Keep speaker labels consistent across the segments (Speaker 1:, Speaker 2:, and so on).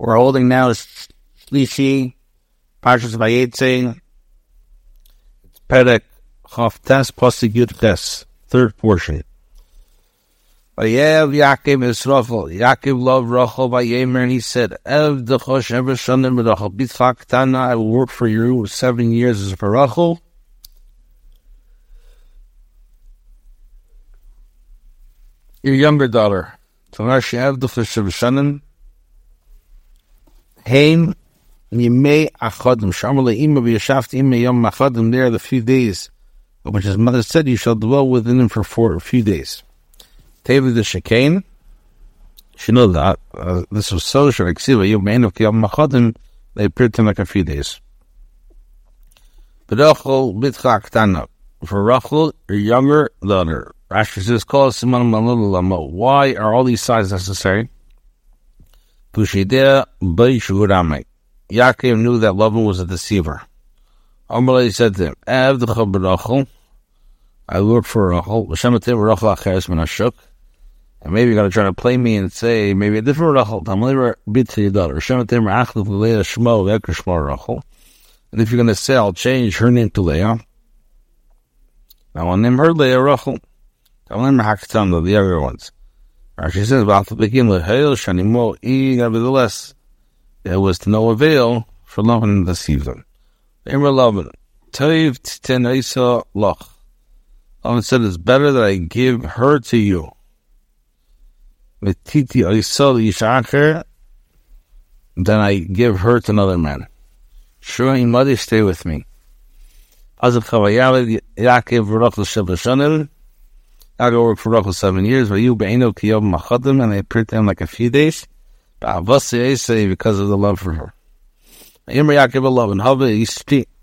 Speaker 1: We're holding now is Shlishi, Parshas Vayetze. It's Perek Chavtes Pasuk Yud Ches, third portion. Vayev Yaakov Yisrofel. Yaakov loved Rachel Vayemer, and he said, Ev Dechosh Ever Shanim Rachel Bitzchak Tana, I will work for you seven years as for Rachel. Your younger daughter. Rashi Ev Dechosh Ever Shanim Haim Yimei Achadim. Shamale Ima V'yashaft Ima Yom Achadim. There, the few days, which his mother said, you shall dwell within him for four, a few days. David the Shekain. She knew that uh, this was so sure. Exiva Yom Ein Yom Achadim. They appeared to him like a few days. Rachel Bitchak Tana. For Rachel, your younger daughter. Rashi says, "Call Simon Malulama." Why are all these signs necessary? Pushidea Yaakov knew that Lavan was a deceiver. Amalei said to him, Av the I work for Rachel. Shematim Rachel Acheres Menashuk. And maybe you're going to try to play me and say maybe a different Rachel. Tamlever bit to your daughter. Shematim Rachel Leah Shmo Veker Rachel. And if you're going to say, I'll change her name to Leah. I to name her Leah Rachel. Her Hakatan, the other ones. Rashi says. Nevertheless, there was to no avail for Lavan to deceive them. Toiv titen isa loch. Lavan said, "It's better that I give her to you." Than I give her to another man. Sure, my mother, stay with me. Azav chavayav Yaakov. I go work for Rachel seven years. and they appeared to him like a few days. Because of the love for her. Imra Yaakov love and Hava.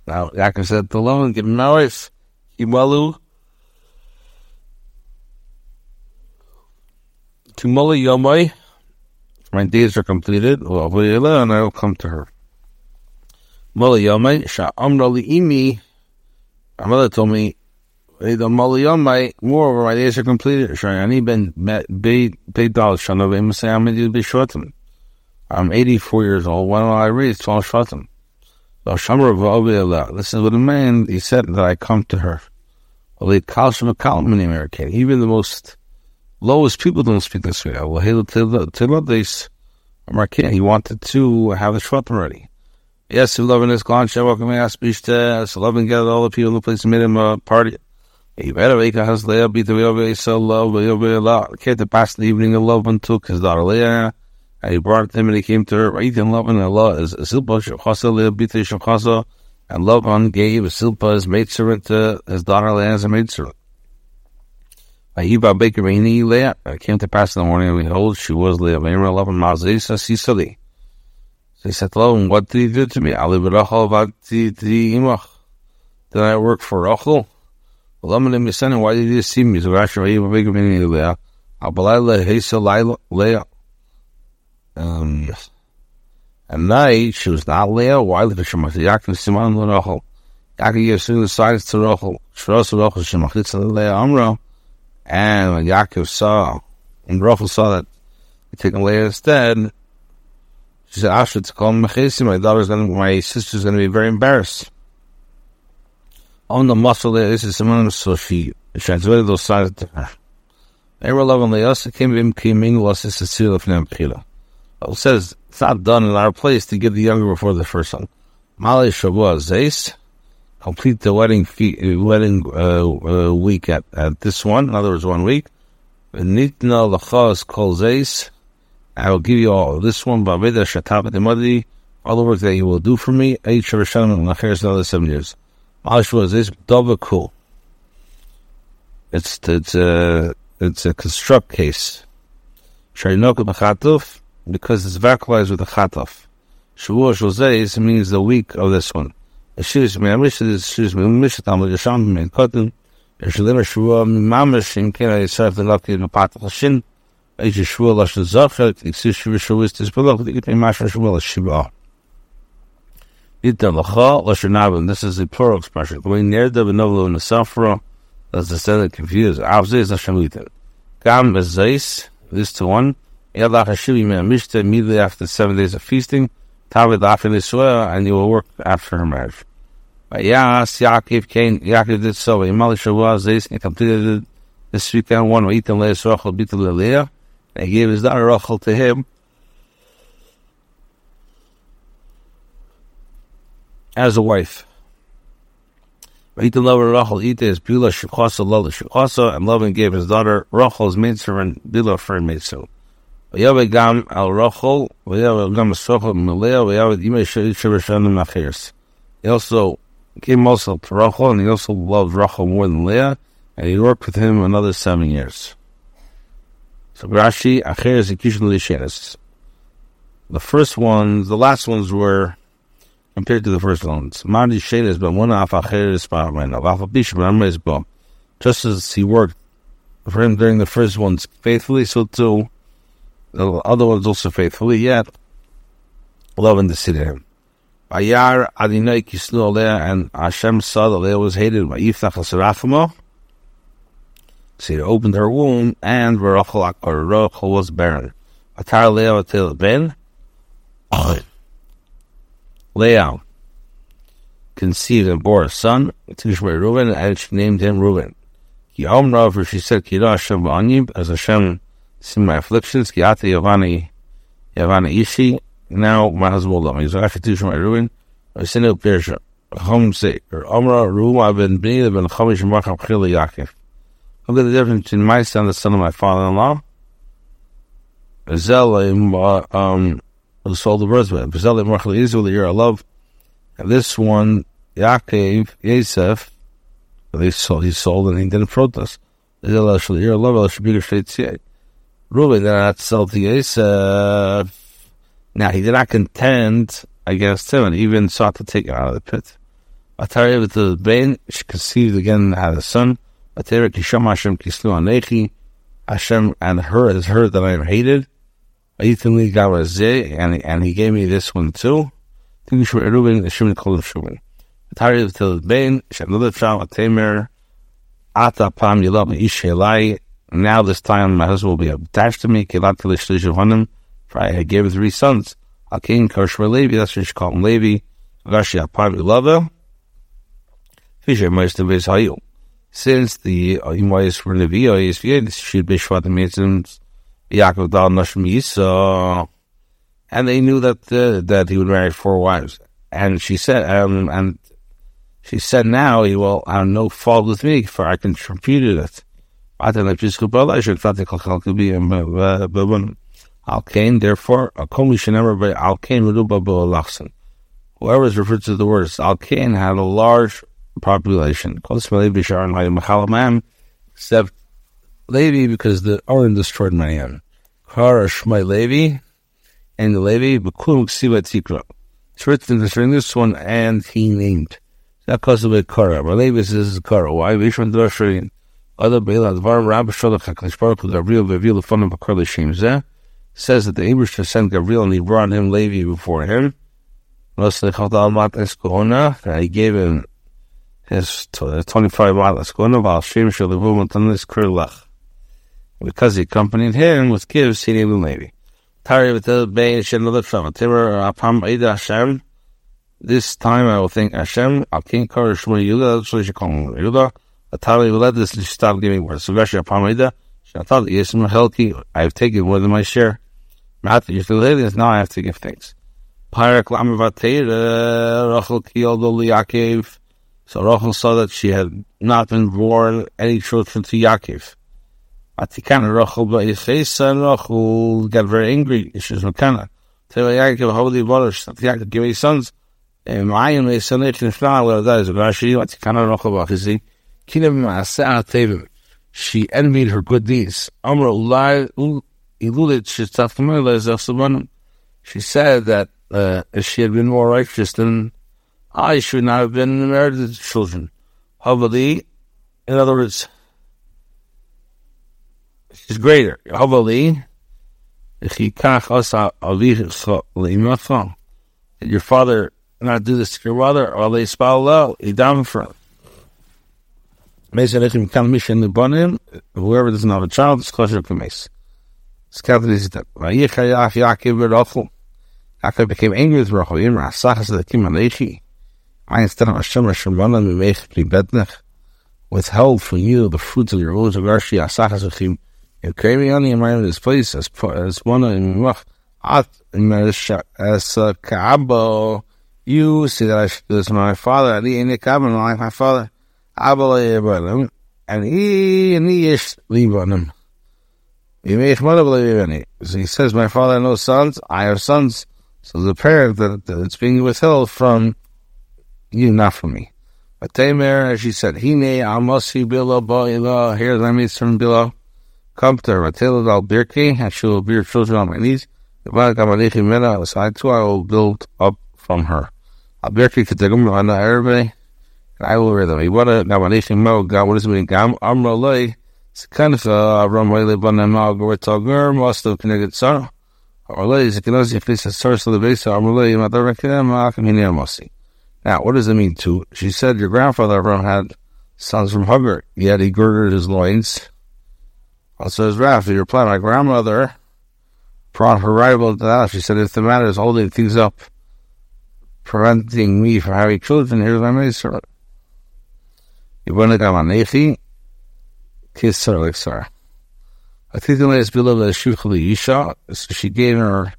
Speaker 1: Now Yaakov said to love and give him wife. Imalu. Tumali Yomai. My days are completed. And I will come to her. Mali Yomai. Sha'amra li'imi. My mother told me, the Maliyamai, moreover, my days are completed. Shayani ben Beit Dal Shanavim say I'm going to be shortened. I'm 84 years old. Why don't I raise 12 shortened? So Shamra This is what a man, he said that I come to her. Even the most lowest people don't speak this way. He wanted to have the shorten ready. Yes, he loving his gone. Welcome, ask Bishta. Loving get all the people in the place and made him a party. He better make a house Leah be the way so love Leah Came to pass the evening of love and took his daughter Leah. And he brought him and he came to her. Right in love and Allah is a Silpa Shachasa Leah Bita Shachasa. And Laban gave Silpa his maidservant to his daughter Leah as a maidservant. Ahiba Baker Leah. Came to pass in the morning and behold, she was Leah. Mera Laban Mazisa Sisali. So he said to Laban, What did he do to me? Ali Barachal I work for Rachel? Why did you see me? So Rashi Vayiva Big Mini Leah. Abalayla Hesa Laila Leah. Um, at night, she was not Leah. Why did she must Yaakov Simon Rachel? Yaakov gave the sides to Rachel. Shros Rachel Shemachitz Leah Amra. And when Yaakov saw, and Rachel saw that he taken Leah instead, she said, Asher to call Mechesi, my daughter's gonna, my sister's gonna be very embarrassed on the muscle there. This is someone so she transmitted those sides. It says it's not done in our place to give the younger before the first son. Mali Shavua Zeis complete the wedding fee, wedding uh, uh, week at, at this one. In other words, one week. Nitna lachas kol zeis. I will give you all this one. Baveda shatabat emadi. All the work that you will do for me. Eight shavashanim and lacheres another seven years. Was this cool. It's it's a it's a construct case. Sharinok b'chatuf because it's vocalized with a chatuf. Shavua shulzeis means the week of this one. Shus me'amish is shus me'amish tam l'yasham me'kotim. Yeshalim shavua mamish im kena yisaf l'laki l'pat l'shin. Eish shavua l'shin zachet. Yisif shavua shavua is tisbelok. Yikit me'mash shavua l'shivah. This is a plural expression. That's the confused. Is a shamitin. Gam is zeis, this to one. Yadach Hashivi Mishta immediately after seven days of feasting. Tavid after Nisua, and you will work after her marriage. But Yas Yaakov came. Yaakov did so. Imalisha was this and completed this weekend one. Vaitam Leah Rachel Bitul Leah, and he gave his daughter Rachel to him. as a wife. Vaitin lover Rachel Ites Bila Shukhasa Lala Shukhasa and Laban gave his daughter Rachel's mitzvah and Bila for mitzvah. Vayave Gam al Rachel Vayave Gam Sochel Malaya Vayave Ime Shabashanim Achirs. He also came also to Rachel and he also loved Rachel more than Leah and he worked with him another seven years. So Grashi, Achirs Ekishin Lishenis. The first ones, the last ones were compared to the first ones. Mandi Shenis, but one af Acher is Bishop, Just as he worked for him during the first ones faithfully, so too the other ones also faithfully, yet loving the city him. Bayar Adinai Kisnu Aleh, and Hashem saw that Leah was hated by Yiftach Asarafimo. So he opened her womb, and Rachel was barren. Atar Leah Ben. Leah conceived and bore a son, Tishmei Reuben, and she named him Reuben. She said, Hashem as Hashem see my afflictions, Yavani, Yavani Ishi, now my husband will love me. So I should teach my ruin. I send out Yaakov. Look at the difference between my son, the son of my father-in-law. Sold the birthright. Zel, Machal, Israel, the year of love. And this one, Yaakov, Yosef, they sold, he sold and he didn't protest. Zel, the year of love, Reuben did not sell to Yosef. Now, he did not contend against him and even sought to take him out of the pit. Atari with the Bain, she conceived again had a son. Atari Kisham Hashem Kislu Anechi. Hashem and her is her that I am hated. Aitinli Gawazeh, and and he gave me this one too. Tingush Reuben, the Shimon called Shimon. Atari the Bain, she had another Atamer. Ata Pam Yilab Ishelai, now this time my husband will be attached to me. For I gave three sons. Akin Karshma Levi, that's what you call him Levi. Gashi Apam Lava. Fisher Meister Hayu. Since the Imayas were Levi, this should be Shvat Mitzvahs, Yaakov Dal Nashim Yisa. And they knew that uh, that he would marry four wives. And she said, um, and she said, now he will have no fault with me, for I contributed it. Al Kain, therefore, Whoever is referred to the words Al Kain had a large population. Except Levi, because the Oren destroyed of them. Kara Shmai Levi, and the Levi, Bekum Ksiva Tikra. It's written this one, and he named. That a bit Kara. But Levi says Kara. Why? Vishwan Drashrin. Other Beila Dvar Rabbi Shalach HaKadosh Baruch Hu Gabriel Vevil Lefonim Bakar L'Shem says that the Abish sent Gabriel and he brought him Levi before him. And he gave him his 25 malas Kohana Val Shem Kurlach. Because he accompanied him with gifts, he Apam Ida Hashem. This time I will thank Hashem. Al King Kar Shmuel Yudah. So you should call him Yudah. Atali will this stop giving words. So Rashi Apamida, Shatal Yisma Helki, I have taken more than my share. Now I have to give thanks. Pyrak Lamavatera, Rachel. So Rachel saw that she had not been born any children to Yaakov. Atikana Ba'yifesa, and Rachel got very angry. She was Makana. Tell Yaakov, you bother? Yaakov, give me sons. And I am a son, it's not well, that is Rashi, Atikana Rachel Ba'yifesa. She envied her good deeds. She said that uh, if she had been more righteous, then I should not have been married to children. Havali, in other words, she's greater. Did your father not do this to your mother, or they spell Whoever doesn't have a child is kosher mace. It's that. Yaakov became angry with Rachel. Yimra Asachas the Kim Alechi. I instead of Hashem Shemana Mimech Pri Betnech withheld from you the fruits of your of Arshi Asachas Achim. You on in mind this place as as one in At as uh, Kaabo. You see that I, this is my father. Ali in the cabin like my father. Abba and he and he is him. So he says, My father has no sons, I have sons. So the prayer that, that it's being withheld from you, not from me. But Tamer, as she said, Hine Amasi Bilo Bo'ila, here's my meet from. Come to her, Matilda al Birki, and she will bear children on my knees. So I too, I will build up from her. Al Birki Katagum on the Arabic, and I will read them. What a Gamanishim Mo, God, what does it mean? Gam Amrolai. It's kind of a Ram Wele Banama Gortagur, most of connected Sarah. Or also if it's a source of the base, Amrulay, Matarakam, Now, what does it mean to? She said your grandfather Avram had sons from Hagar, yet he girded his loins. Also, his wrath, your plan. My grandmother brought her rival to that. She said, if the matter is holding things up, preventing me from having children, here's my maid You want to come on Nefi? Kisar Lixar. I think the bill of the Shukhli Isha, so she gave her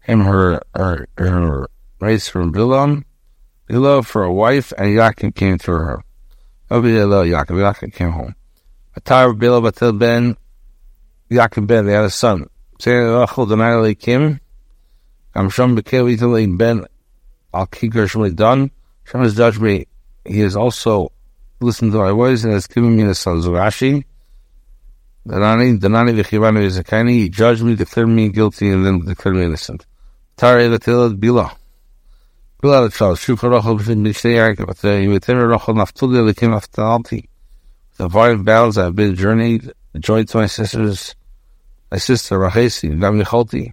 Speaker 1: him her her, her rights from Bilam, Bilam for a wife, and Yaakov came to her. Yaakov, Yaakov came home. Atar Bilam Batil Ben, Yaakov Ben, they had a son. Say Rachel Denali Kim, I'm Sham Bekel Italy Ben Al Kikar Shmali done. Shem has judged me. He has also listened to my voice and has given me the sons of Rashi. Danani, Danani v'chivanu yizakani, he judged me, declared me guilty, and then declared me innocent. Tari v'tilad bila. Bila the l'tshal, shukha rochel b'fin b'shtei yarek, but v'tim rochel naftuli l'kim aftalti. The five battles I have been journeyed, joined to my sisters, my sister Rachesi, Gam Yecholti,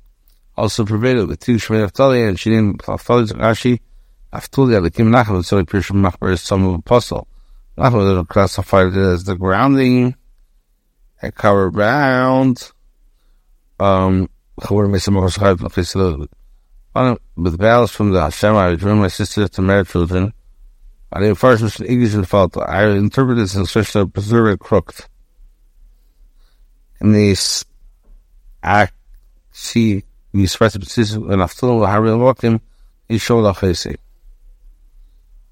Speaker 1: also prevailed with two Shmei Naftali, and she named Naftali Rashi, Aftuli l'kim nachal, so he appears from Machbar as some of the apostle. Nachal classified it as the grounding, and cover around. Um, with the balance from the Hashem, I dream my sister to marry children. I didn't first was English and fault. I interpret this in such a preserved crooked. In this act, see, we express the position and after walked him, he showed off his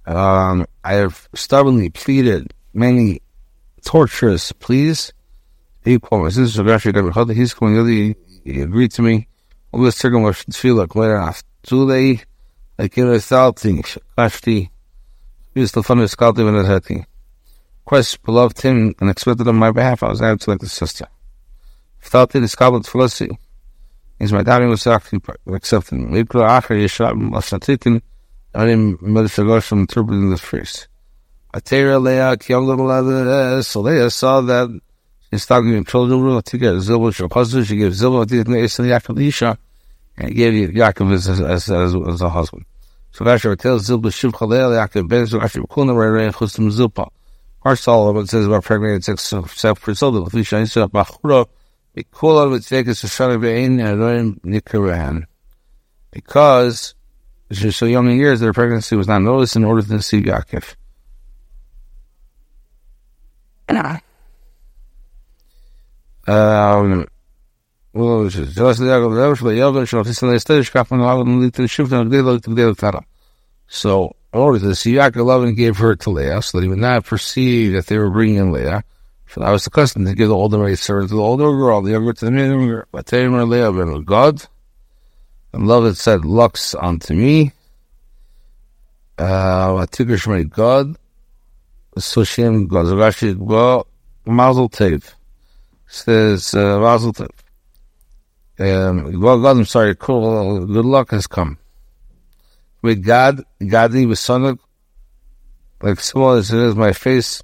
Speaker 1: Um, I have stubbornly pleaded many torturous pleas he called my sister Rashi Rebbe He's calling Yodi. He agreed to me. All this second was tefillah. Later after they, I came to salting. Kashti. He was the funniest skalti when it had Quest beloved him and expected on my behalf. I was out to like the sister. Without the skalti felicity. Is my daddy was actually accepting. Mikro Acher Yeshab Lashatikin. I didn't Medshagosh from interpreting the phrase. Atera Leah Kyom So Leah saw that is talking to children to get Zilba Shapazah. She gave Zilba to Yaakov Isha and gave Yaakov as, as, as, as a husband. So Rashi tells Zilba Shiv Chalel Yaakov Ben so Rashi Kulna Rei Chustim Zilpa. Our Solomon says about pregnant sex self for Zilba. Lisha Isa Bachura Bikula Vitzekas Shana Bein and Roim Nikarahan. Because she's so young in years, their pregnancy was not noticed in order to see Yaakov. Um, so in order to see Yaakov gave her to Leah, so that he would not perceive that they were bringing in Leah. So that was accustomed to give the older maid servant to the older girl, the younger to the younger. But God, and love it said lux unto me. Uh, God, so Shem God, Zagashi Mazel Tov says, uh, Mazel Tov. Um, well, God, I'm sorry, cool, good luck has come. With God, Gadi, with son of, like someone says, my face,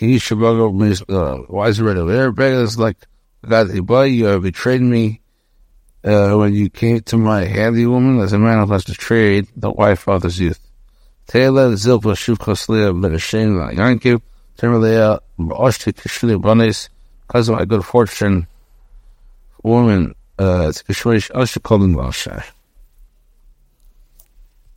Speaker 1: Mis Why is it right there? Beggar is like God Ibai, you have betrayed me uh, when you came to my handy woman as a man who has betrayed the wife of his youth. Taylor Zilpa Shuvkoslia Hashem Yankiv Termalea Oshti Kishli Banes because of my good fortune woman uh it's Kishwish Oshti Kolin Valshah.